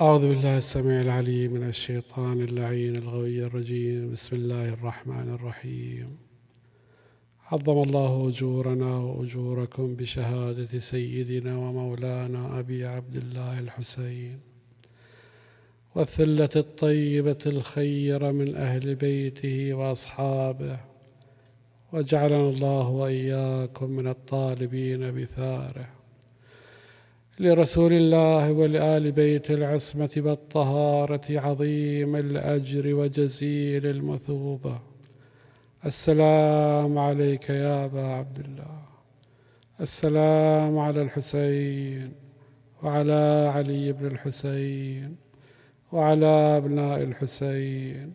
أعوذ بالله السميع العليم من الشيطان اللعين الغوي الرجيم. بسم الله الرحمن الرحيم. عظم الله أجورنا وأجوركم بشهادة سيدنا ومولانا أبي عبد الله الحسين. والثلة الطيبة الخيرة من أهل بيته وأصحابه. وجعلنا الله وإياكم من الطالبين بثاره. لرسول الله ولآل بيت العصمة والطهارة عظيم الأجر وجزيل المثوبة. السلام عليك يا أبا عبد الله السلام على الحسين وعلى علي بن الحسين وعلى أبناء الحسين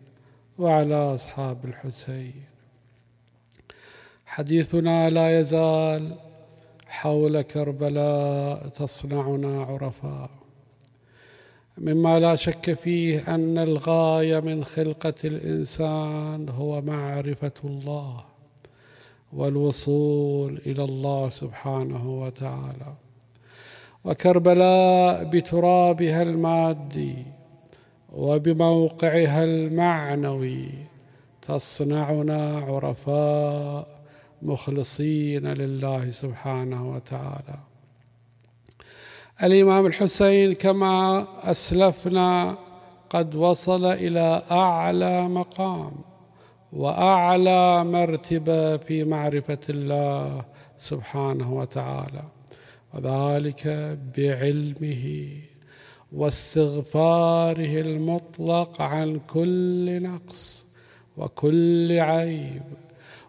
وعلى أصحاب الحسين. حديثنا لا يزال حول كربلاء تصنعنا عرفاء. مما لا شك فيه أن الغاية من خلقة الإنسان هو معرفة الله والوصول إلى الله سبحانه وتعالى. وكربلاء بترابها المادي وبموقعها المعنوي تصنعنا عرفاء مخلصين لله سبحانه وتعالى. الإمام الحسين كما أسلفنا قد وصل إلى أعلى مقام وأعلى مرتبة في معرفة الله سبحانه وتعالى وذلك بعلمه واستغفاره المطلق عن كل نقص وكل عيب.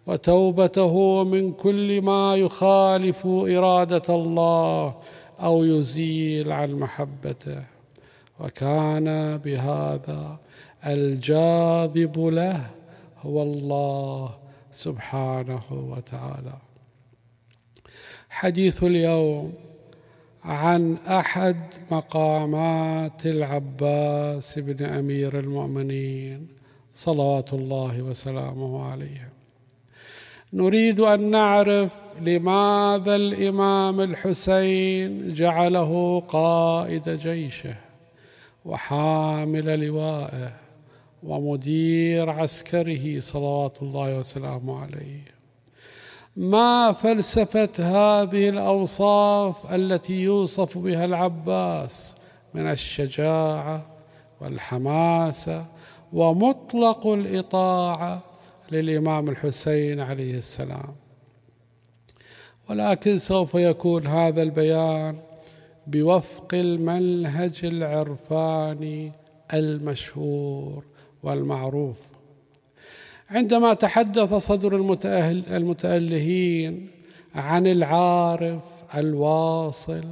وتوبته من كل ما يخالف إرادة الله أو يزيل عن محبته. وكان بهذا الجاذب له هو الله سبحانه وتعالى. حديث اليوم عن أحد مقامات العباس بن أمير المؤمنين صلوات الله وسلامه عليه. نريد أن نعرف لماذا الإمام الحسين جعله قائد جيشه وحامل لوائه ومدير عسكره صلوات الله وسلامه عليه. ما فلسفة هذه الأوصاف التي يوصف بها العباس من الشجاعة والحماسة ومطلق الإطاعة للإمام الحسين عليه السلام. ولكن سوف يكون هذا البيان بوفق المنهج العرفاني المشهور والمعروف. عندما تحدث صدر المتأهل المتألهين عن العارف الواصل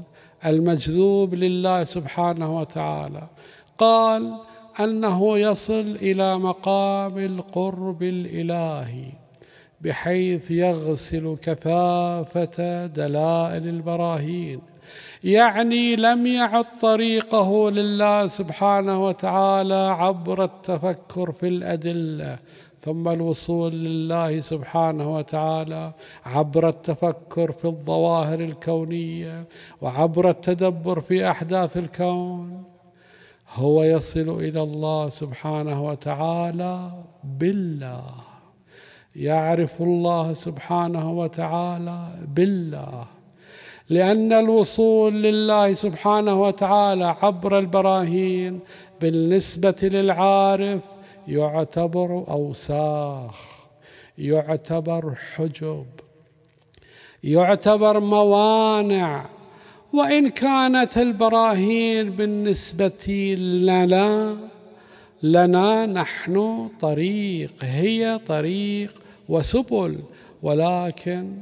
المجذوب لله سبحانه وتعالى قال أنه يصل إلى مقام القرب الإلهي بحيث يغسل كثافة دلائل البراهين. يعني لم يعد طريقه لله سبحانه وتعالى عبر التفكر في الأدلة ثم الوصول لله سبحانه وتعالى عبر التفكر في الظواهر الكونية وعبر التدبر في أحداث الكون. هو يصل إلى الله سبحانه وتعالى بالله. يعرف الله سبحانه وتعالى بالله. لأن الوصول لله سبحانه وتعالى عبر البراهين بالنسبة للعارف يعتبر أوساخ يعتبر حجب يعتبر موانع. وإن كانت البراهين بالنسبة لنا لنا نحن طريق هي طريق وسبل. ولكن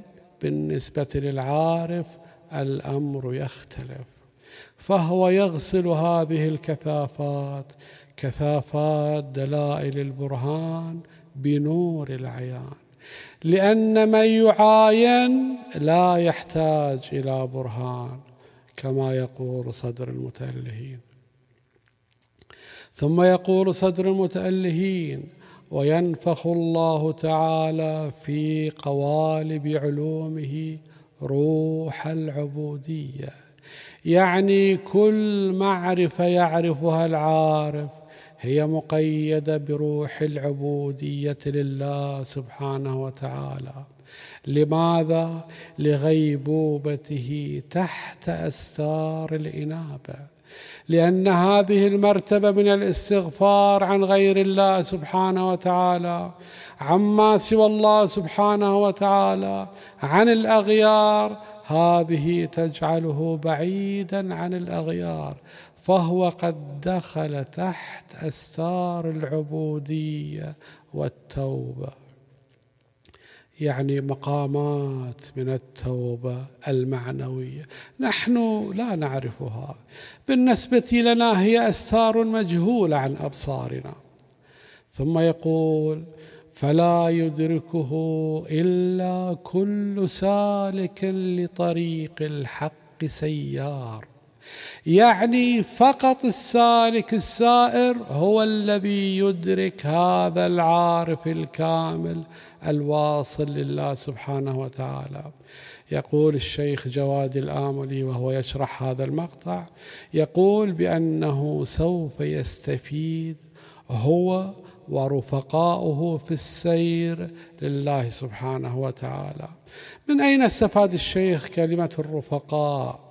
بالنسبة للعارف الأمر يختلف. فهو يغسل هذه الكثافات كثافات دلائل البرهان بنور العيان. لأن من يعاين لا يحتاج إلى برهان. كما يقول صدر المتألهين. ثم يقول صدر المتألهين وينفخ الله تعالى في قوالب علومه روح العبودية. يعني كل معرفة يعرفها العارف هي مقيدة بروح العبودية لله سبحانه وتعالى. لماذا لغيبوبته تحت أستار الإنابة؟ لأن هذه المرتبة من الاستغفار عن غير الله سبحانه وتعالى عما سوى الله سبحانه وتعالى عن الأغيار هذه تجعله بعيدا عن الأغيار فهو قد دخل تحت أستار العبودية والتوبة. يعني مقامات من التوبة المعنوية. نحن لا نعرفها. بالنسبة لنا هي أستار مجهوله عن أبصارنا. ثم يقول فلا يدركه إلا كل سالك لطريق الحق سيار. يعني فقط السالك السائر هو الذي يدرك هذا العارف الكامل الواصل لله سبحانه وتعالى. يقول الشيخ جواد الآملي وهو يشرح هذا المقطع يقول بأنه سوف يستفيد هو ورفقاؤه في السير لله سبحانه وتعالى. من أين استفاد الشيخ كلمة الرفقاء؟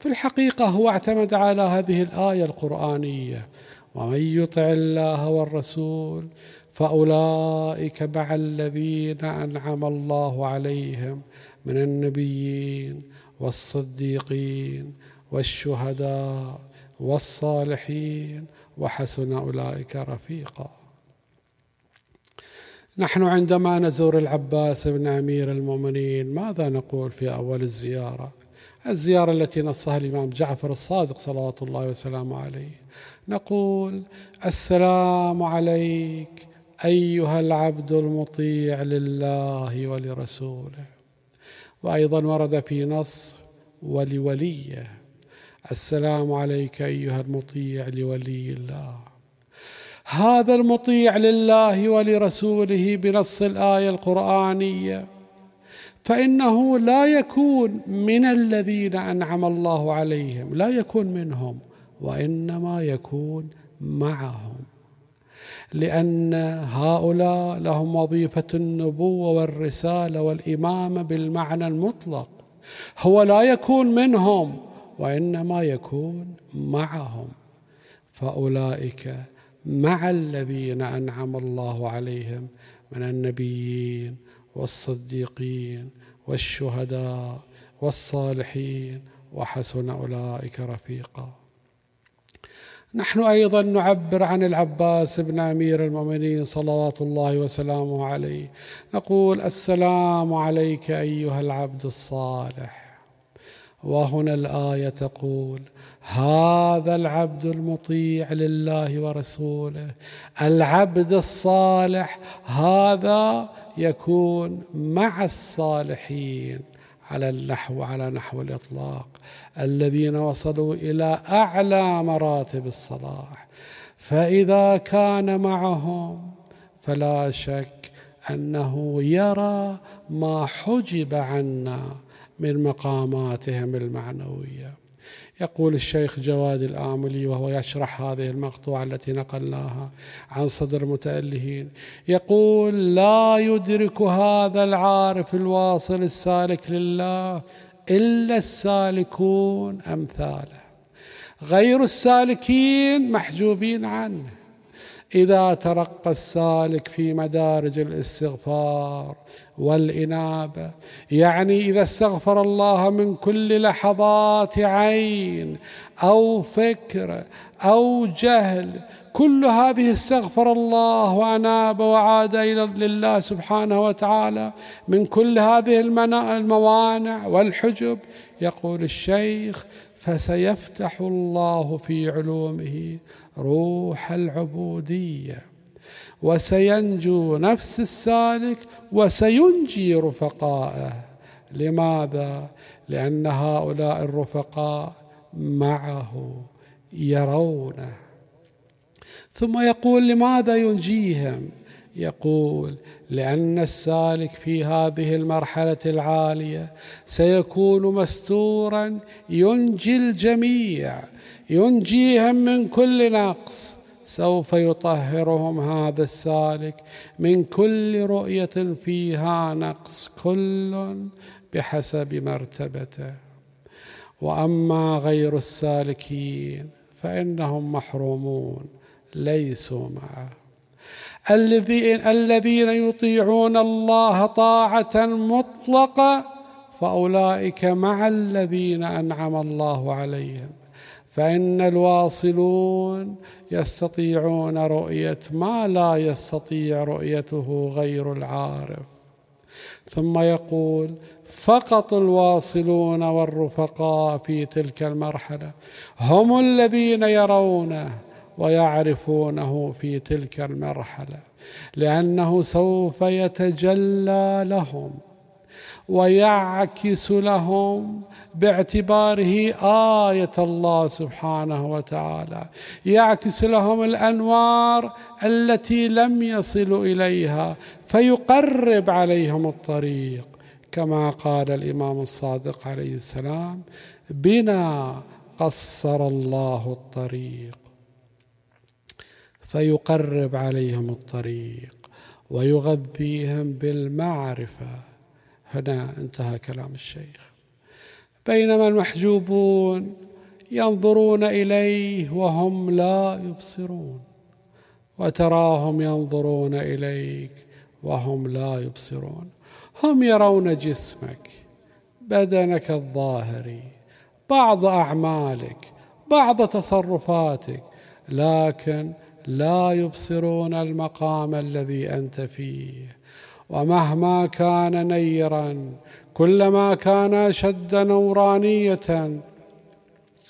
في الحقيقة هو اعتمد على هذه الآية القرآنية. ومن يطع الله والرسول فأولئك مع الذين أنعم الله عليهم من النبيين والصديقين والشهداء والصالحين وحسن أولئك رفيقا. نحن عندما نزور العباس بن امير المؤمنين. ماذا نقول في أول الزيارة؟ الزيارة التي نصها الإمام جعفر الصادق صلوات الله وسلامه عليه. نقول السلام عليك أيها العبد المطيع لله ولرسوله. وأيضا ورد في نص ولوليه. السلام عليك أيها المطيع لولي الله. هذا المطيع لله ولرسوله بنص الآية القرآنية. فإنه لا يكون من الذين أنعم الله عليهم لا يكون منهم وإنما يكون معهم. لأن هؤلاء لهم وظيفة النبوة والرسالة والإمامة بالمعنى المطلق. هو لا يكون منهم وإنما يكون معهم. فأولئك مع الذين أنعم الله عليهم من النبيين والصديقين والشهداء والصالحين وحسن أولئك رفيقا. نحن أيضا نعبر عن العباس بن أمير المؤمنين صلوات الله وسلامه عليه. نقول السلام عليك أيها العبد الصالح. وهنا الآية تقول هذا العبد المطيع لله ورسوله العبد الصالح هذا يكون مع الصالحين على النحو على نحو الإطلاق الذين وصلوا إلى أعلى مراتب الصلاح فإذا كان معهم فلا شك أنه يرى ما حجب عنا من مقاماتهم المعنوية. يقول الشيخ جواد الآملي وهو يشرح هذه المقطوعة التي نقلناها عن صدر متألهين يقول لا يدرك هذا العارف الواصل السالك لله إلا السالكون أمثاله. غير السالكين محجوبين عنه. إذا ترقى السالك في مدارج الاستغفار والإنابة يعني إذا استغفر الله من كل لحظات عين أو فكر أو جهل كل هذه استغفر الله وأناب وعاد إلى لله سبحانه وتعالى من كل هذه الموانع والحجب يقول الشيخ فسيفتح الله في علومه روح العبودية. وسينجو نفس السالك وسينجي رفقائه. لماذا؟ لأن هؤلاء الرفقاء معه يرونه. ثم يقول لماذا ينجيهم؟ يقول لأن السالك في هذه المرحلة العالية سيكون مستورا ينجي الجميع ينجيهم من كل نقص. سوف يطهرهم هذا السالك من كل رؤية فيها نقص كل بحسب مرتبته. وأما غير السالكين فإنهم محرومون ليسوا معه. الذين يطيعون الله طاعة مطلقة فأولئك مع الذين أنعم الله عليهم. فإن الواصلون يستطيعون رؤية ما لا يستطيع رؤيته غير العارف. ثم يقول فقط الواصلون والرفقاء في تلك المرحلة هم الذين يرونه. ويعرفونه في تلك المرحلة لأنه سوف يتجلى لهم ويعكس لهم باعتباره آية الله سبحانه وتعالى. يعكس لهم الأنوار التي لم يصلوا إليها فيقرب عليهم الطريق. كما قال الإمام الصادق عليه السلام بنا قصر الله الطريق. فيقرب عليهم الطريق ويغذيهم بالمعرفة. هنا انتهى كلام الشيخ. بينما المحجوبون ينظرون إليه وهم لا يبصرون وتراهم ينظرون إليك وهم لا يبصرون. هم يرون جسمك بدنك الظاهري بعض أعمالك بعض تصرفاتك لكن لا يبصرون المقام الذي أنت فيه. ومهما كان نيرا كلما كان أشد نورانية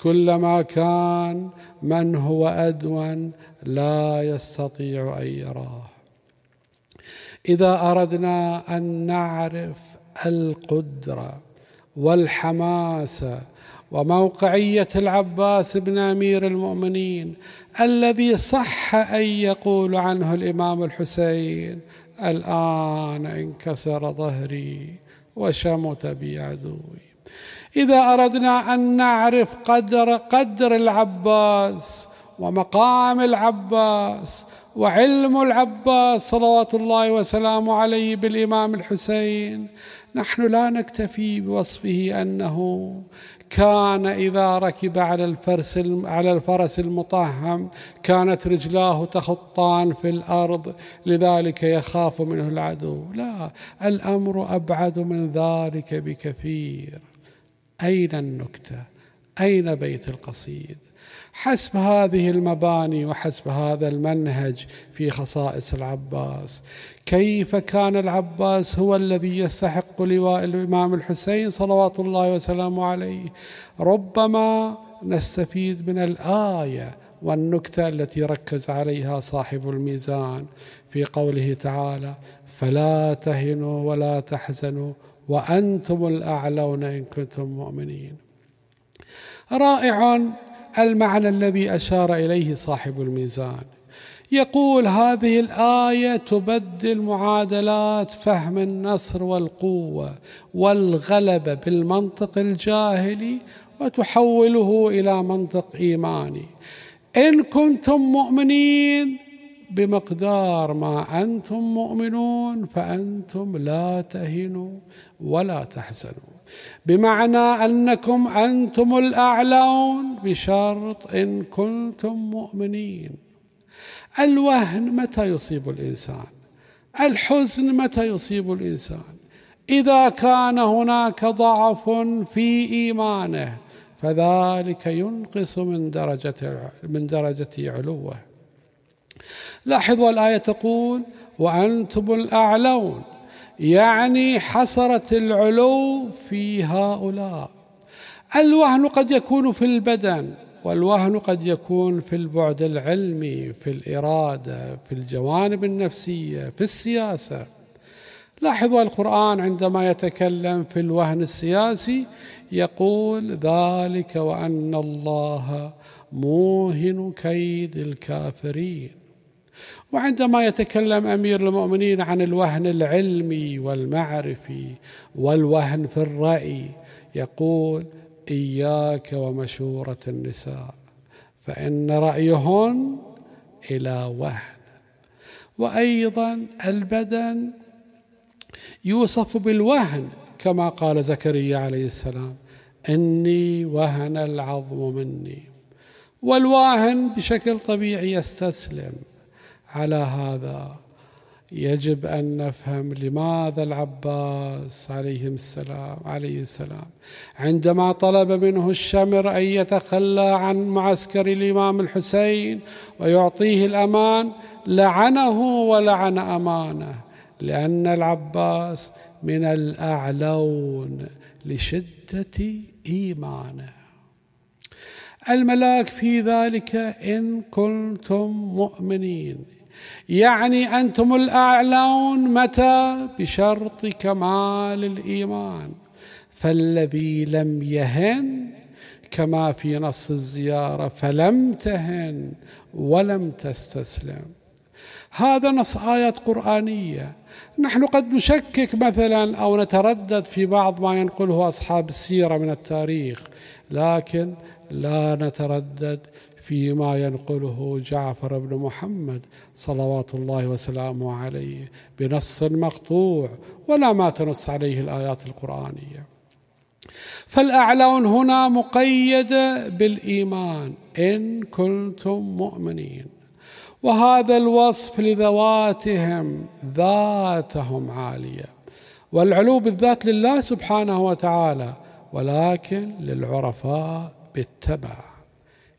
كلما كان من هو أدون لا يستطيع أن يراه. إذا أردنا أن نعرف القدرة والحماسه وموقعية العباس بن أمير المؤمنين الذي صح أن يقول عنه الإمام الحسين الآن انكسر ظهري وشمت بي عدوي إذا أردنا أن نعرف قدر قدر العباس ومقام العباس وعلم العباس صلوات الله وسلامه عليه بالإمام الحسين نحن لا نكتفي بوصفه أنه كان إذا ركب على الفرس على الفرس المطهم كانت رجلاه تخطان في الأرض لذلك يخاف منه العدو. لا الأمر أبعد من ذلك بكثير. أين النكتة؟ أين بيت القصيد؟ حسب هذه المباني وحسب هذا المنهج في خصائص العباس. كيف كان العباس هو الذي يستحق لواء الإمام الحسين صلوات الله وسلامه عليه؟ ربما نستفيد من الآية والنكتة التي ركز عليها صاحب الميزان في قوله تعالى فلا تهنوا ولا تحزنوا وأنتم الأعلون إن كنتم مؤمنين. رائع المعنى الذي أشار إليه صاحب الميزان. يقول هذه الآية تبدل معادلات فهم النصر والقوة والغلبه بالمنطق الجاهلي وتحوله إلى منطق إيماني. إن كنتم مؤمنين بمقدار ما أنتم مؤمنون فأنتم لا تهنوا ولا تحزنوا. بمعنى أنكم أنتم الأعلون بشرط إن كنتم مؤمنين. الوهن متى يصيب الإنسان؟ الحزن متى يصيب الإنسان؟ إذا كان هناك ضعف في إيمانه فذلك ينقص من درجة من درجة علوه. لاحظوا الآية تقول وأنتم الأعلون يعني حصرت العلو في هؤلاء. الوهن قد يكون في البدن والوهن قد يكون في البعد العلمي في الإرادة في الجوانب النفسية في السياسة. لاحظوا القرآن عندما يتكلم في الوهن السياسي يقول ذلك وأن الله موهن كيد الكافرين. وعندما يتكلم أمير المؤمنين عن الوهن العلمي والمعرفي والوهن في الرأي يقول إياك ومشورة النساء فإن رأيهن إلى وهن. وأيضا البدن يوصف بالوهن كما قال زكريا عليه السلام إني وهن العظم مني. والواهن بشكل طبيعي يستسلم. على هذا. يجب أن نفهم لماذا العباس عليه السلام عليه السلام. عندما طلب منه الشمر أن يتخلى عن معسكر الإمام الحسين ويعطيه الأمان لعنه ولعن أمانة لأن العباس من الأعلون لشدة إيمانه. الملاك في ذلك إن كنتم مؤمنين. يعني أنتم الأعلون متى؟ بشرط كمال الإيمان. فالذي لم يهن كما في نص الزيارة فلم تهن ولم تستسلم. هذا نص آيات قرآنية. نحن قد نشكك مثلا أو نتردد في بعض ما ينقله أصحاب السيرة من التاريخ لكن لا نتردد فيما ينقله جعفر بن محمد صلوات الله وسلامه عليه بنص مقطوع ولا ما تنص عليه الآيات القرآنية. فالأعلون هنا مقيده بالإيمان إن كنتم مؤمنين وهذا الوصف لذواتهم ذاتهم عالية والعلو بالذات لله سبحانه وتعالى ولكن للعرفاء بالتبع.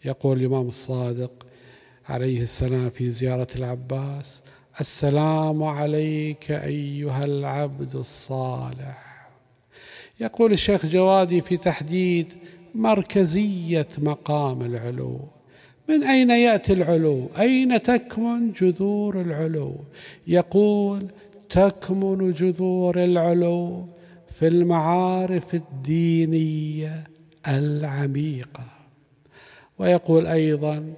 يقول الإمام الصادق عليه السلام في زيارة العباس السلام عليك أيها العبد الصالح. يقول الشيخ جوادي في تحديد مركزية مقام العلو. من أين يأتي العلو؟ أين تكمن جذور العلو؟ يقول تكمن جذور العلو في المعارف الدينية العميقة. ويقول أيضا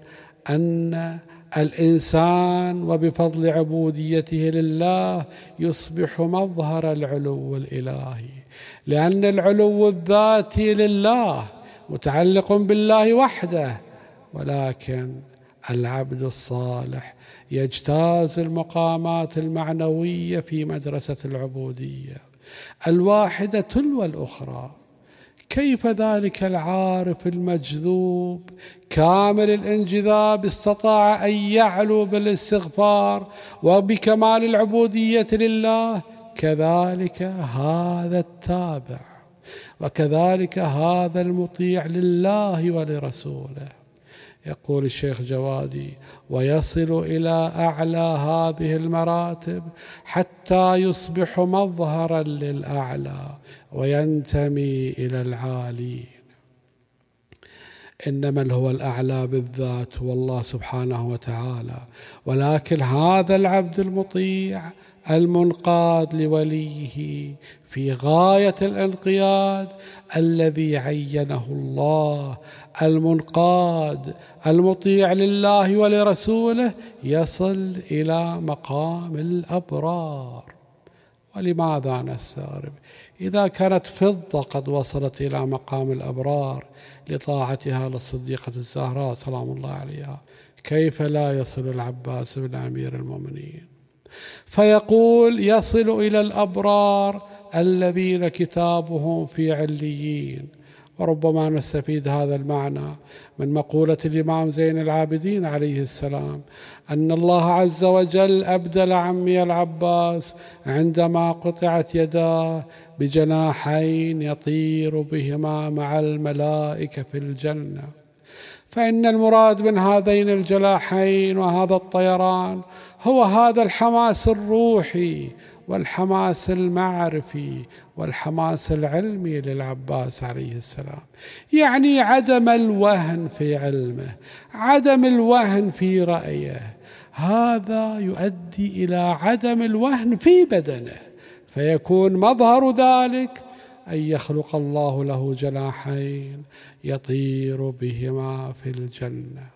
أن الإنسان وبفضل عبوديته لله يصبح مظهر العلو الإلهي لأن العلو الذاتي لله متعلق بالله وحده ولكن العبد الصالح يجتاز المقامات المعنوية في مدرسة العبودية الواحدة تلو الأخرى. كيف ذلك العارف المجذوب؟ كامل الانجذاب استطاع أن يعلو بالاستغفار وبكمال العبودية لله. كذلك هذا التابع وكذلك هذا المطيع لله ولرسوله. يقول الشيخ جوادي ويصل إلى أعلى هذه المراتب حتى يصبح مظهرا للأعلى وينتمي إلى العالين إنما هو الأعلى بالذات هو الله سبحانه وتعالى. ولكن هذا العبد المطيع المنقاد لوليه في غاية الانقياد الذي عينه الله. المنقاد المطيع لله ولرسوله يصل إلى مقام الأبرار. ولماذا نستغرب؟ إذا كانت فضة قد وصلت إلى مقام الأبرار لطاعتها للصديقة الزهراء سلام الله عليها كيف لا يصل العباس بن أمير المؤمنين؟ فيقول يصل إلى الأبرار الذين كتابهم في عليين وربما نستفيد هذا المعنى من مقولة الإمام زين العابدين عليه السلام أن الله عز وجل أبدل عمي العباس عندما قطعت يداه بجناحين يطير بهما مع الملائكة في الجنة. فإن المراد من هذين الجناحين وهذا الطيران هو هذا الحماس الروحي والحماس المعرفي والحماس العلمي للعباس عليه السلام. يعني عدم الوهن في علمه عدم الوهن في رأيه هذا يؤدي إلى عدم الوهن في بدنه فيكون مظهر ذلك أن يخلق الله له جناحين يطير بهما في الجنة.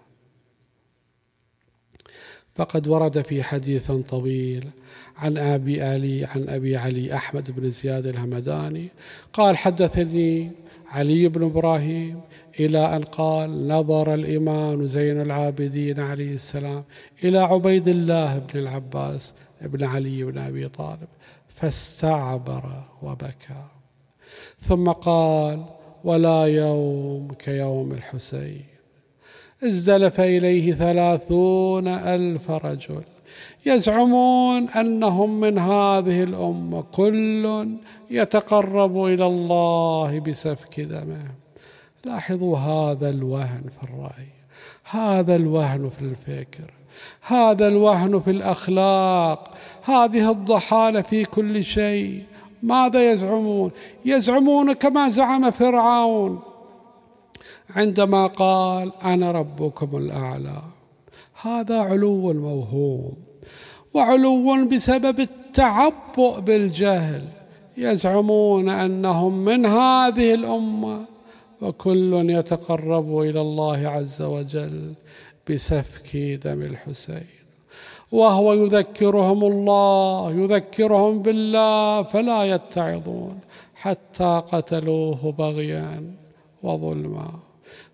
فقد ورد في حديث طويل عن أبي علي عن أبي علي أحمد بن زياد الهمداني قال حدثني علي بن إبراهيم إلى أن قال نظر الإمام زين العابدين عليه السلام إلى عبيد الله بن العباس بن علي بن أبي طالب فاستعبر وبكى. ثم قال ولا يوم كيوم الحسين ازدلف إليه ثلاثون ألف رجل. يزعمون أنهم من هذه الأمة كل يتقرب إلى الله بسفك دمه. لاحظوا هذا الوهن في الرأي هذا الوهن في الفكر هذا الوهن في الأخلاق. هذه الضحالة في كل شيء. ماذا يزعمون؟ يزعمون كما زعم فرعون. عندما قال أنا ربكم الأعلى هذا علو موهوم. وعلو بسبب التعبؤ بالجهل يزعمون أنهم من هذه الأمة وكل يتقرب إلى الله عز وجل بسفك دم الحسين. وهو يذكرهم الله يذكرهم بالله فلا يتعظون حتى قتلوه بغيا وظلما.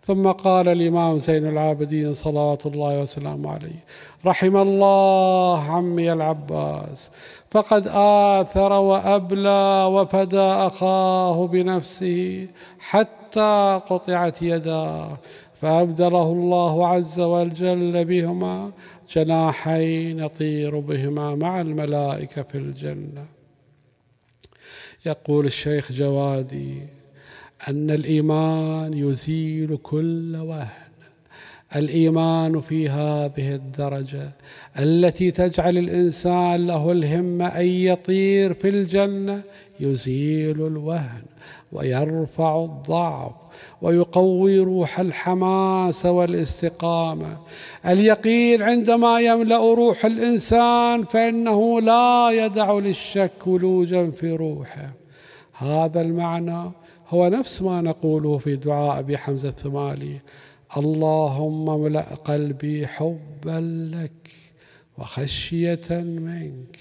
ثم قال الإمام زين العابدين صلوات الله وسلامه عليه رحم الله عمي العباس فقد آثر وأبلى وفدى أخاه بنفسه حتى قطعت يداه فأبدله الله عز وجل بهما جناحين يطير بهما مع الملائكة في الجنة. يقول الشيخ جوادي أن الإيمان يزيل كل وهن. الإيمان في هذه الدرجة التي تجعل الإنسان له الهمة أن يطير في الجنة يزيل الوهن ويرفع الضعف ويقوي روح الحماس والاستقامة. اليقين عندما يملأ روح الإنسان فإنه لا يدع للشك ولوجا في روحه. هذا المعنى هو نفس ما نقوله في دعاء أبي حمزة الثمالي اللهم املأ قلبي حبا لك وخشية منك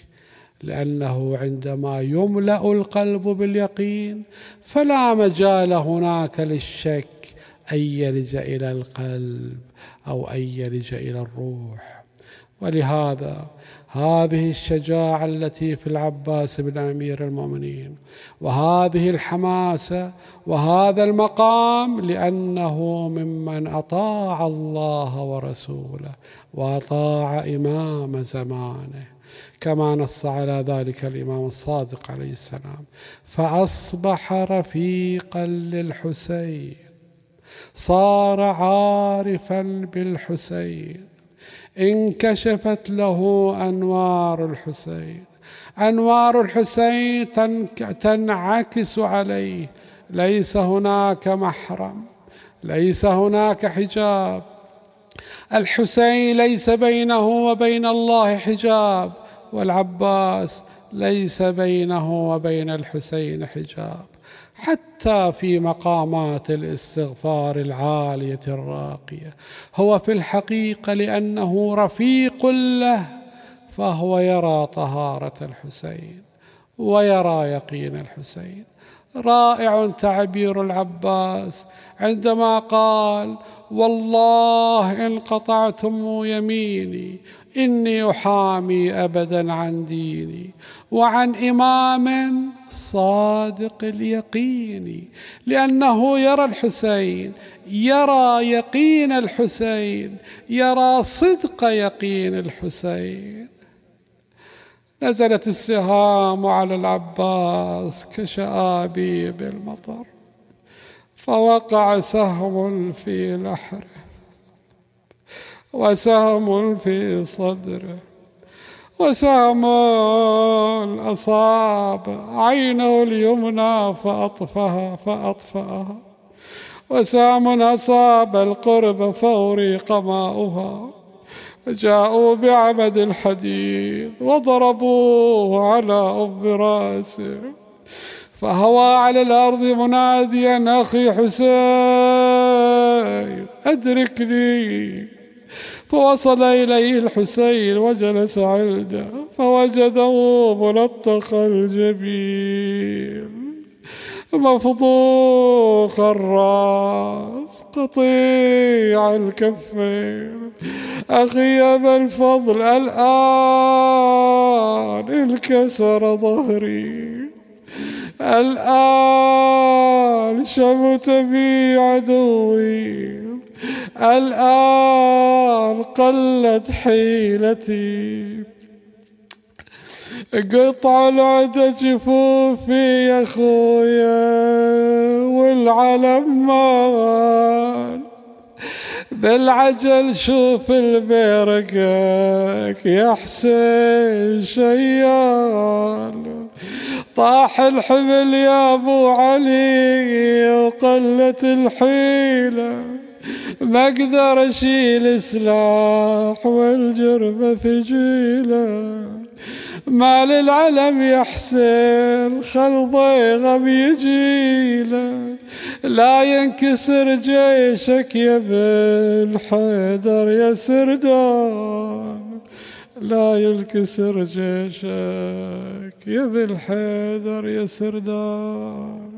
لأنه عندما يملأ القلب باليقين فلا مجال هناك للشك أن يلج إلى القلب أو أن يلج إلى الروح. ولهذا هذه الشجاعة التي في العباس بن أمير المؤمنين وهذه الحماسة وهذا المقام لأنه ممن أطاع الله ورسوله وأطاع إمام زمانه كما نص على ذلك الإمام الصادق عليه السلام. فأصبح رفيقا للحسين صار عارفا بالحسين انكشفت له أنوار الحسين. أنوار الحسين تنعكس عليه. ليس هناك محرم ليس هناك حجاب. الحسين ليس بينه وبين الله حجاب والعباس ليس بينه وبين الحسين حجاب. حتى في مقامات الاستغفار العالية الراقية. هو في الحقيقة لأنه رفيق له فهو يرى طهارة الحسين ويرى يقين الحسين. رائع تعبير العباس عندما قال والله إن قطعتم يميني إني أحامي أبدا عن ديني وعن إمام صادق اليقين لأنه يرى الحسين يرى يقين الحسين يرى صدق يقين الحسين. نزلت السهام على العباس كشآبيب المطر فوقع سهم في لحره. وسهم في صدره وسهم أصاب عينه اليمنى فأطفها فأطفأها. وسام أصاب القرب فأريق ماؤها فجاءوا بعمد الحديد وضربوه على أب راسه. فهوى على الأرض مناديا أخي حسين أدركني. فوصل إليه الحسين وجلس عنده فوجده ملطخ الجبين مفضوخ الراس قطيع الكفين أخي أبا الفضل الآن انكسر ظهري الآن شمت بي عدوي الآن قلت حيلتي. قطع العدى جفوفي يا خويا والعلم مال. بالعجل شوف البرقك يا حسين شيال. طاح الحبل يا أبو علي وقلت الحيلة ما أقدر أشيل سلاح والجربة ثقيلة ما للعلم يا حسين خل ضيغم يجيلة لا ينكسر جيشك يا بن حيدر يا سردان. لا ينكسر جيشك يا بن حيدر يا سردان